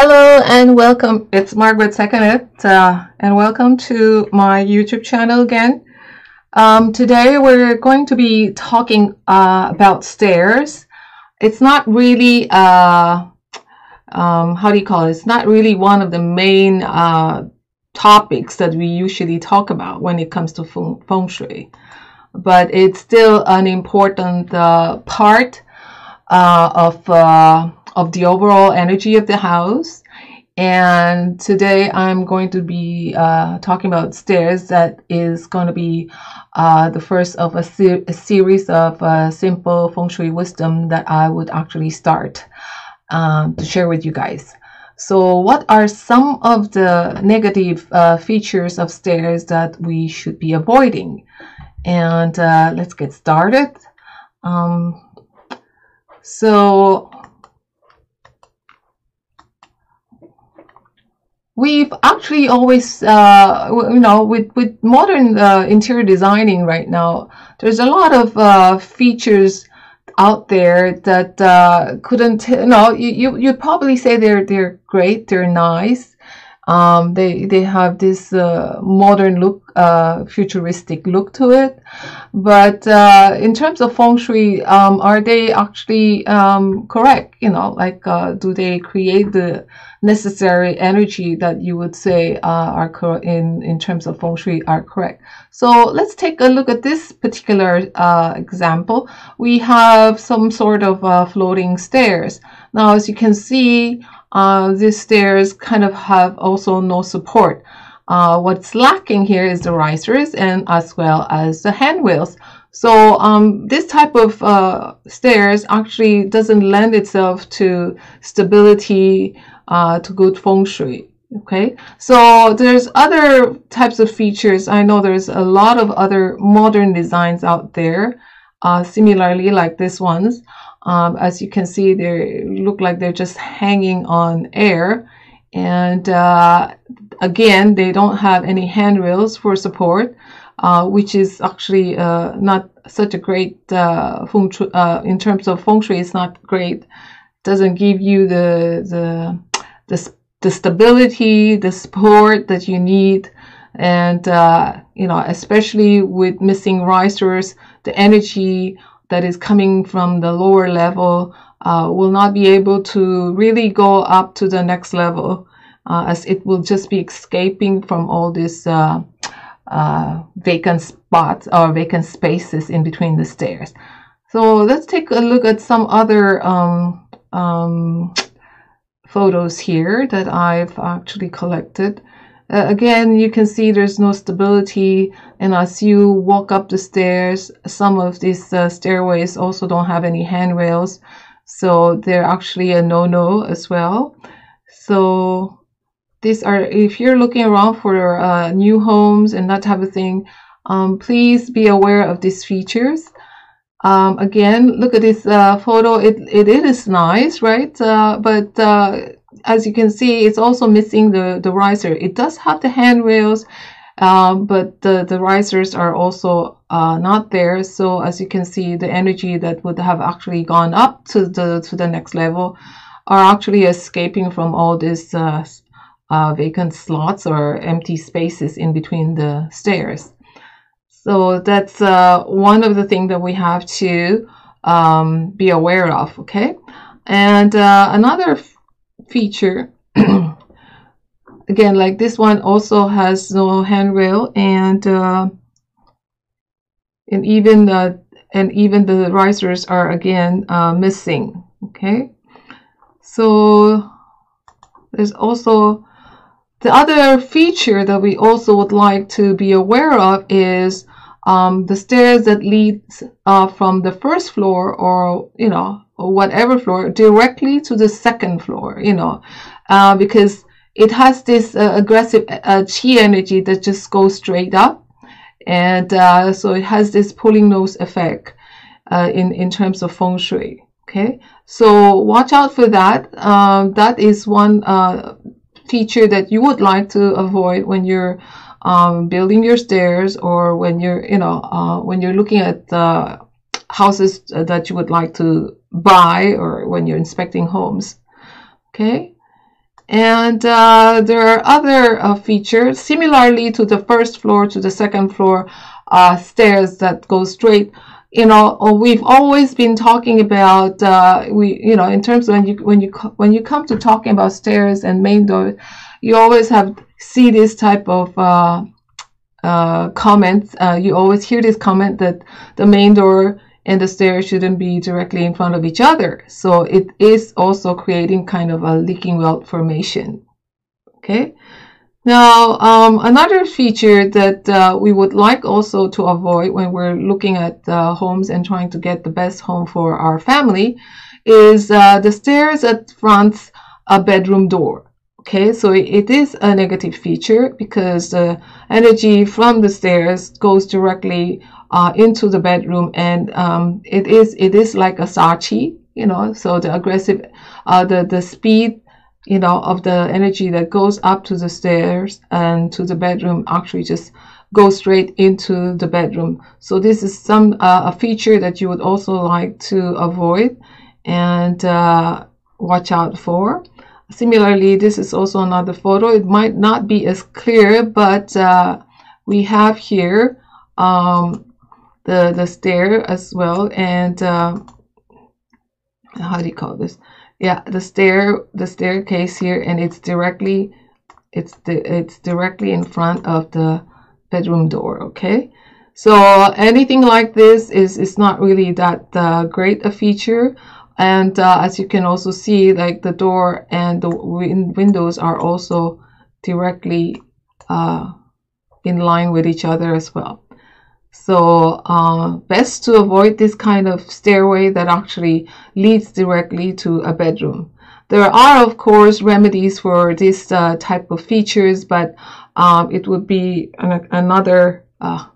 Hello and welcome. It's Margaret Sekanet, uh, and welcome to my YouTube channel again. Um, today we're going to be talking uh, about stairs. It's not really, uh, um, how do you call it? It's not really one of the main uh, topics that we usually talk about when it comes to feng, feng shui, but it's still an important uh, part uh, of of the overall energy of the house. And today I'm going to be uh, talking about stairs that is going to be uh, the first of a, ser a series of uh, simple feng shui wisdom that I would actually start um, to share with you guys. So what are some of the negative uh, features of stairs that we should be avoiding? And uh, let's get started. Um, so we've actually always, uh, you know, with, with modern uh, interior designing right now, there's a lot of uh, features out there that uh, couldn't, you know, you, you, you'd probably say they're, they're great, they're nice. Um, they, they have this uh, modern look, uh, futuristic look to it. But in terms of feng shui, um, are they actually um, correct? You know, like, do they create the necessary energy that you would say uh, are in in terms of feng shui are correct. So let's take a look at this particular uh, example. We have some sort of uh, floating stairs. Now, as you can see, uh, these stairs kind of have also no support. Uh, what's lacking here is the risers and as well as the handrails. So um, this type of uh, stairs actually doesn't lend itself to stability, uh, to good feng shui. Okay, so there's other types of features. I know there's a lot of other modern designs out there, uh, similarly like this ones. Um, as you can see, they look like they're just hanging on air. And uh, again, they don't have any handrails for support, uh, which is actually uh, not such a great uh, feng shui, uh, in terms of feng shui. It's not great. Doesn't give you the the the, the stability, the support that you need. And, uh, you know, especially with missing risers, the energy that is coming from the lower level uh, will not be able to really go up to the next level uh, as it will just be escaping from all these uh, uh, vacant spots or vacant spaces in between the stairs. So let's take a look at some other um, um, photos here that I've actually collected. Uh, again, you can see there's no stability and as you walk up the stairs, some of these uh, stairways also don't have any handrails. So they're actually a no-no as well. So these are, if you're looking around for uh, new homes and that type of thing, um, please be aware of these features. Um, again, look at this uh, photo. It, it, is nice, right? Uh, but uh, as you can see, it's also missing the, the riser. It does have the handrails, um, but the, the risers are also uh, not there. So as you can see, the energy that would have actually gone up to the, to the next level are actually escaping from all these uh, uh, vacant slots or empty spaces in between the stairs. So that's uh, one of the things that we have to um, be aware of, okay? And uh, another feature, again, like this one also has no handrail and uh, and even the and even the risers are again uh, missing, okay? So there's also the other feature that we also would like to be aware of is um, the stairs that leads uh, from the first floor or, you know, or whatever floor directly to the second floor, you know, uh, because it has this uh, aggressive uh, chi energy that just goes straight up. And uh, so it has this pulling nose effect uh, in, in terms of feng shui. Okay, so watch out for that. Um, that is one feature that you would like to avoid when you're um, building your stairs or when you're, you know, uh, when you're looking at the houses that you would like to buy or when you're inspecting homes. Okay. And uh, there are other uh, features similarly to the first floor to the second floor uh, stairs that go straight. You know, uh, we've always been talking about uh, we, you know, in terms of when you when you when you come to talking about stairs and main door, you always have see this type of uh, comments. you always hear this comment that the main door and the stairs shouldn't be directly in front of each other. So it is also creating kind of a leaking wealth formation. Okay. Now, um, another feature that uh, we would like also to avoid when we're looking at uh, homes and trying to get the best home for our family is uh, the stairs at front a bedroom door. Okay, so it is a negative feature because the energy from the stairs goes directly uh, into the bedroom, and um, it is it is like a sha chi, you know. So the aggressive, uh, the the speed, you know, of the energy that goes up to the stairs and to the bedroom actually just goes straight into the bedroom. So this is some uh, a feature that you would also like to avoid and uh, watch out for. Similarly, this is also another photo. It might not be as clear, but uh, we have here um, the the stair as well and uh, how do you call this? Yeah the stair the staircase here and it's directly it's the it's directly in front of the bedroom door okay? So anything like this is is not really that uh, great a feature and uh, as you can also see like the door and the win windows are also directly uh, in line with each other as well so uh, best to avoid this kind of stairway that actually leads directly to a bedroom. There are, of course, remedies for this uh, type of features, but um, it would be an, another uh,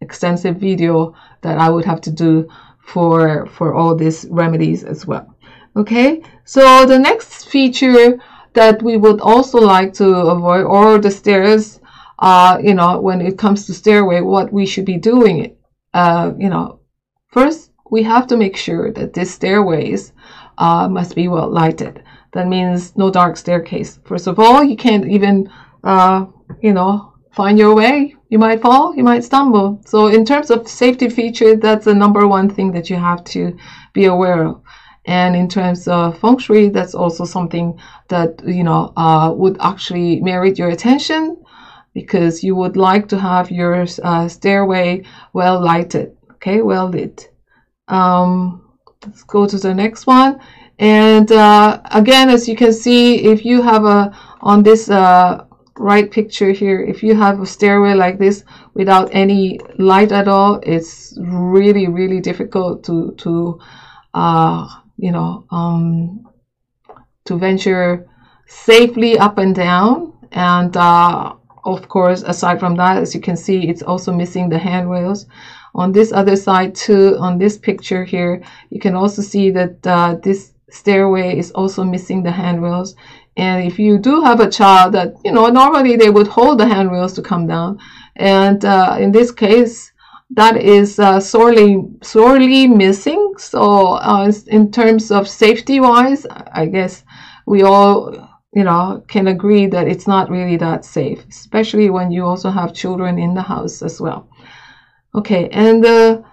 extensive video that I would have to do for, for all these remedies as well. Okay, so the next feature that we would also like to avoid, or the stairs uh, you know, when it comes to stairway, what we should be doing, uh, you know, first we have to make sure that these stairways uh, must be well lighted. That means no dark staircase. First of all, you can't even, uh, you know, find your way. You might fall, you might stumble. So in terms of safety feature, that's the number one thing that you have to be aware of. And in terms of feng shui, that's also something that, you know, uh, would actually merit your attention because you would like to have your uh, stairway well lighted, okay, well lit. Um, let's go to the next one. And uh, again, as you can see, if you have a, on this uh, right picture here, if you have a stairway like this without any light at all, it's really, really difficult to, to uh, you know, um, to venture safely up and down. And uh, of course, aside from that, as you can see, it's also missing the handrails. On this other side too, on this picture here, you can also see that uh, this stairway is also missing the handrails. And if you do have a child that, you know, normally they would hold the handrails to come down. And uh, in this case, that is uh, sorely, sorely missing. So uh, in terms of safety wise, I guess we all you know, can agree that it's not really that safe, especially when you also have children in the house as well. Okay, and the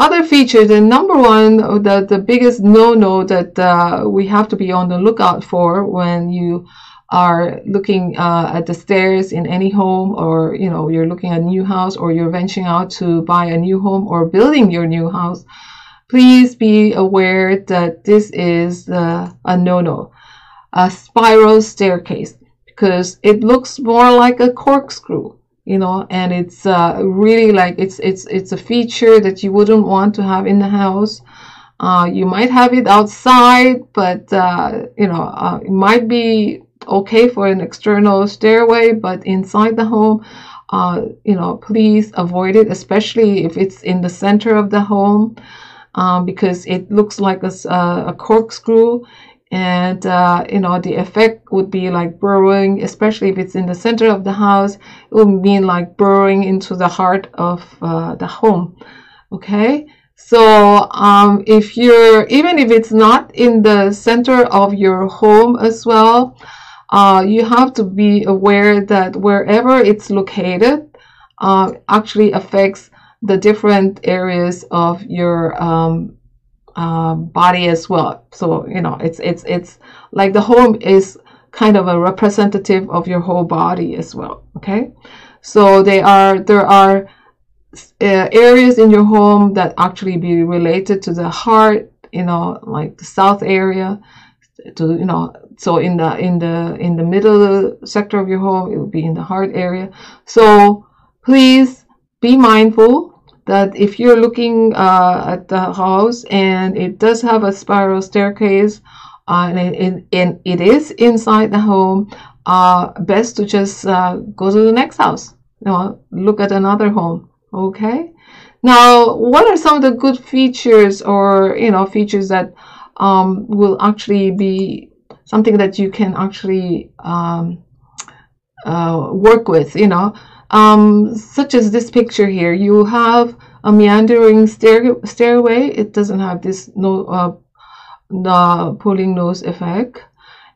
other feature, the number one, the, the biggest no-no that uh, we have to be on the lookout for when you are looking uh, at the stairs in any home or, you know, you're looking at a new house or you're venturing out to buy a new home or building your new house, please be aware that this is uh, a no-no a spiral staircase because it looks more like a corkscrew you know and it's uh, really like it's it's it's a feature that you wouldn't want to have in the house. Uh, you might have it outside but uh, you know uh, it might be okay for an external stairway but inside the home uh, you know please avoid it especially if it's in the center of the home um, because it looks like a, a corkscrew and uh, you know the effect would be like burrowing especially if it's in the center of the house it would mean like burrowing into the heart of uh, the home okay? So um, if you're even if it's not in the center of your home as well uh, you have to be aware that wherever it's located uh, actually affects the different areas of your um, uh, body as well. So you know, it's it's it's like the home is kind of a representative of your whole body as well. Okay, so they are there are uh, areas in your home that actually be related to the heart. You know, like the south area. To you know, so in the in the in the middle sector of your home, it will be in the heart area. So please be mindful that if you're looking uh, at the house and it does have a spiral staircase uh, and, it, and it is inside the home, uh, best to just uh, go to the next house. You know, look at another home. Okay. Now, what are some of the good features or you know features that um, will actually be something that you can actually um, uh, work with? You know, um, such as this picture here. You have a meandering stair stairway. It doesn't have this no uh, the pulling nose effect.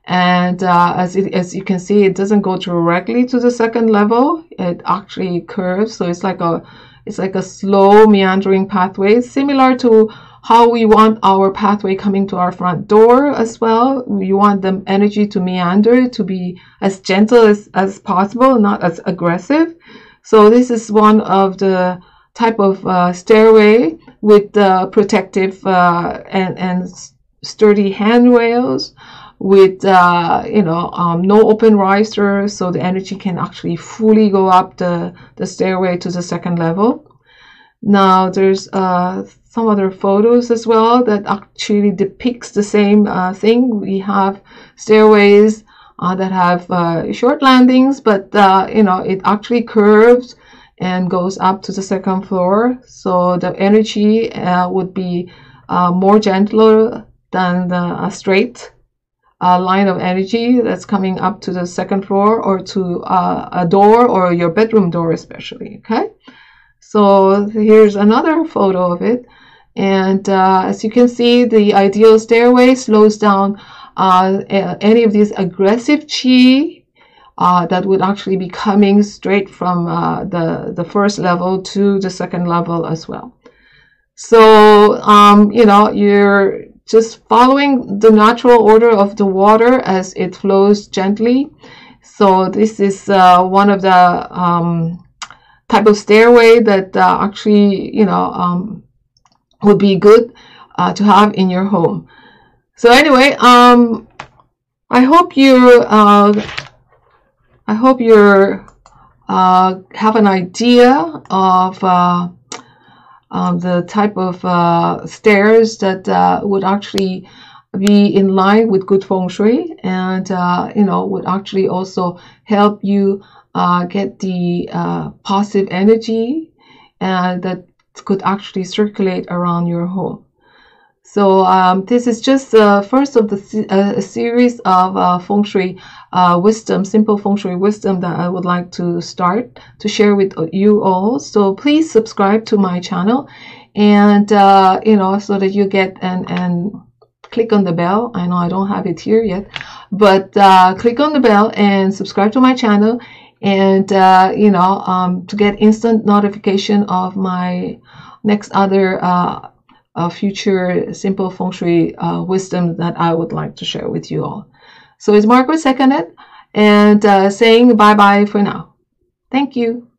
And uh, as, it, as you can see, it doesn't go directly to the second level. It actually curves, so it's like a it's like a slow meandering pathway, similar to how we want our pathway coming to our front door as well. We want the energy to meander, to be as gentle as, as possible, not as aggressive. So this is one of the type of uh, stairway with uh, protective uh, and, and sturdy handrails with uh, you know um, no open riser so the energy can actually fully go up the, the stairway to the second level now there's uh, some other photos as well that actually depicts the same uh, thing. We have stairways uh, that have uh, short landings but uh, you know it actually curves and goes up to the second floor. So the energy would be more gentler than the straight uh, line of energy that's coming up to the second floor or to uh, a door or your bedroom door especially okay so here's another photo of it and uh, as you can see the ideal stairway slows down uh, any of these aggressive chi uh, that would actually be coming straight from uh, the the first level to the second level as well so um, you know you're just following the natural order of the water as it flows gently. So this is uh, one of the um, type of stairway that uh, actually, you know, um, would be good uh, to have in your home. So anyway, um, I hope you, uh, I hope you uh, have an idea of uh, um, the type of uh, stairs that would actually be in line with good feng shui and uh, you know would actually also help you uh, get the uh, positive energy and that could actually circulate around your home so um, this is just the first of the uh, series of uh, feng shui uh, wisdom, simple feng shui wisdom that I would like to start to share with you all. So please subscribe to my channel, and uh, you know so that you get and and click on the bell. I know I don't have it here yet, but uh, click on the bell and subscribe to my channel, and uh, you know um, to get instant notification of my next other uh, future simple feng shui uh, wisdom that I would like to share with you all. So it's Margaret Seconded and uh, saying bye bye for now. Thank you.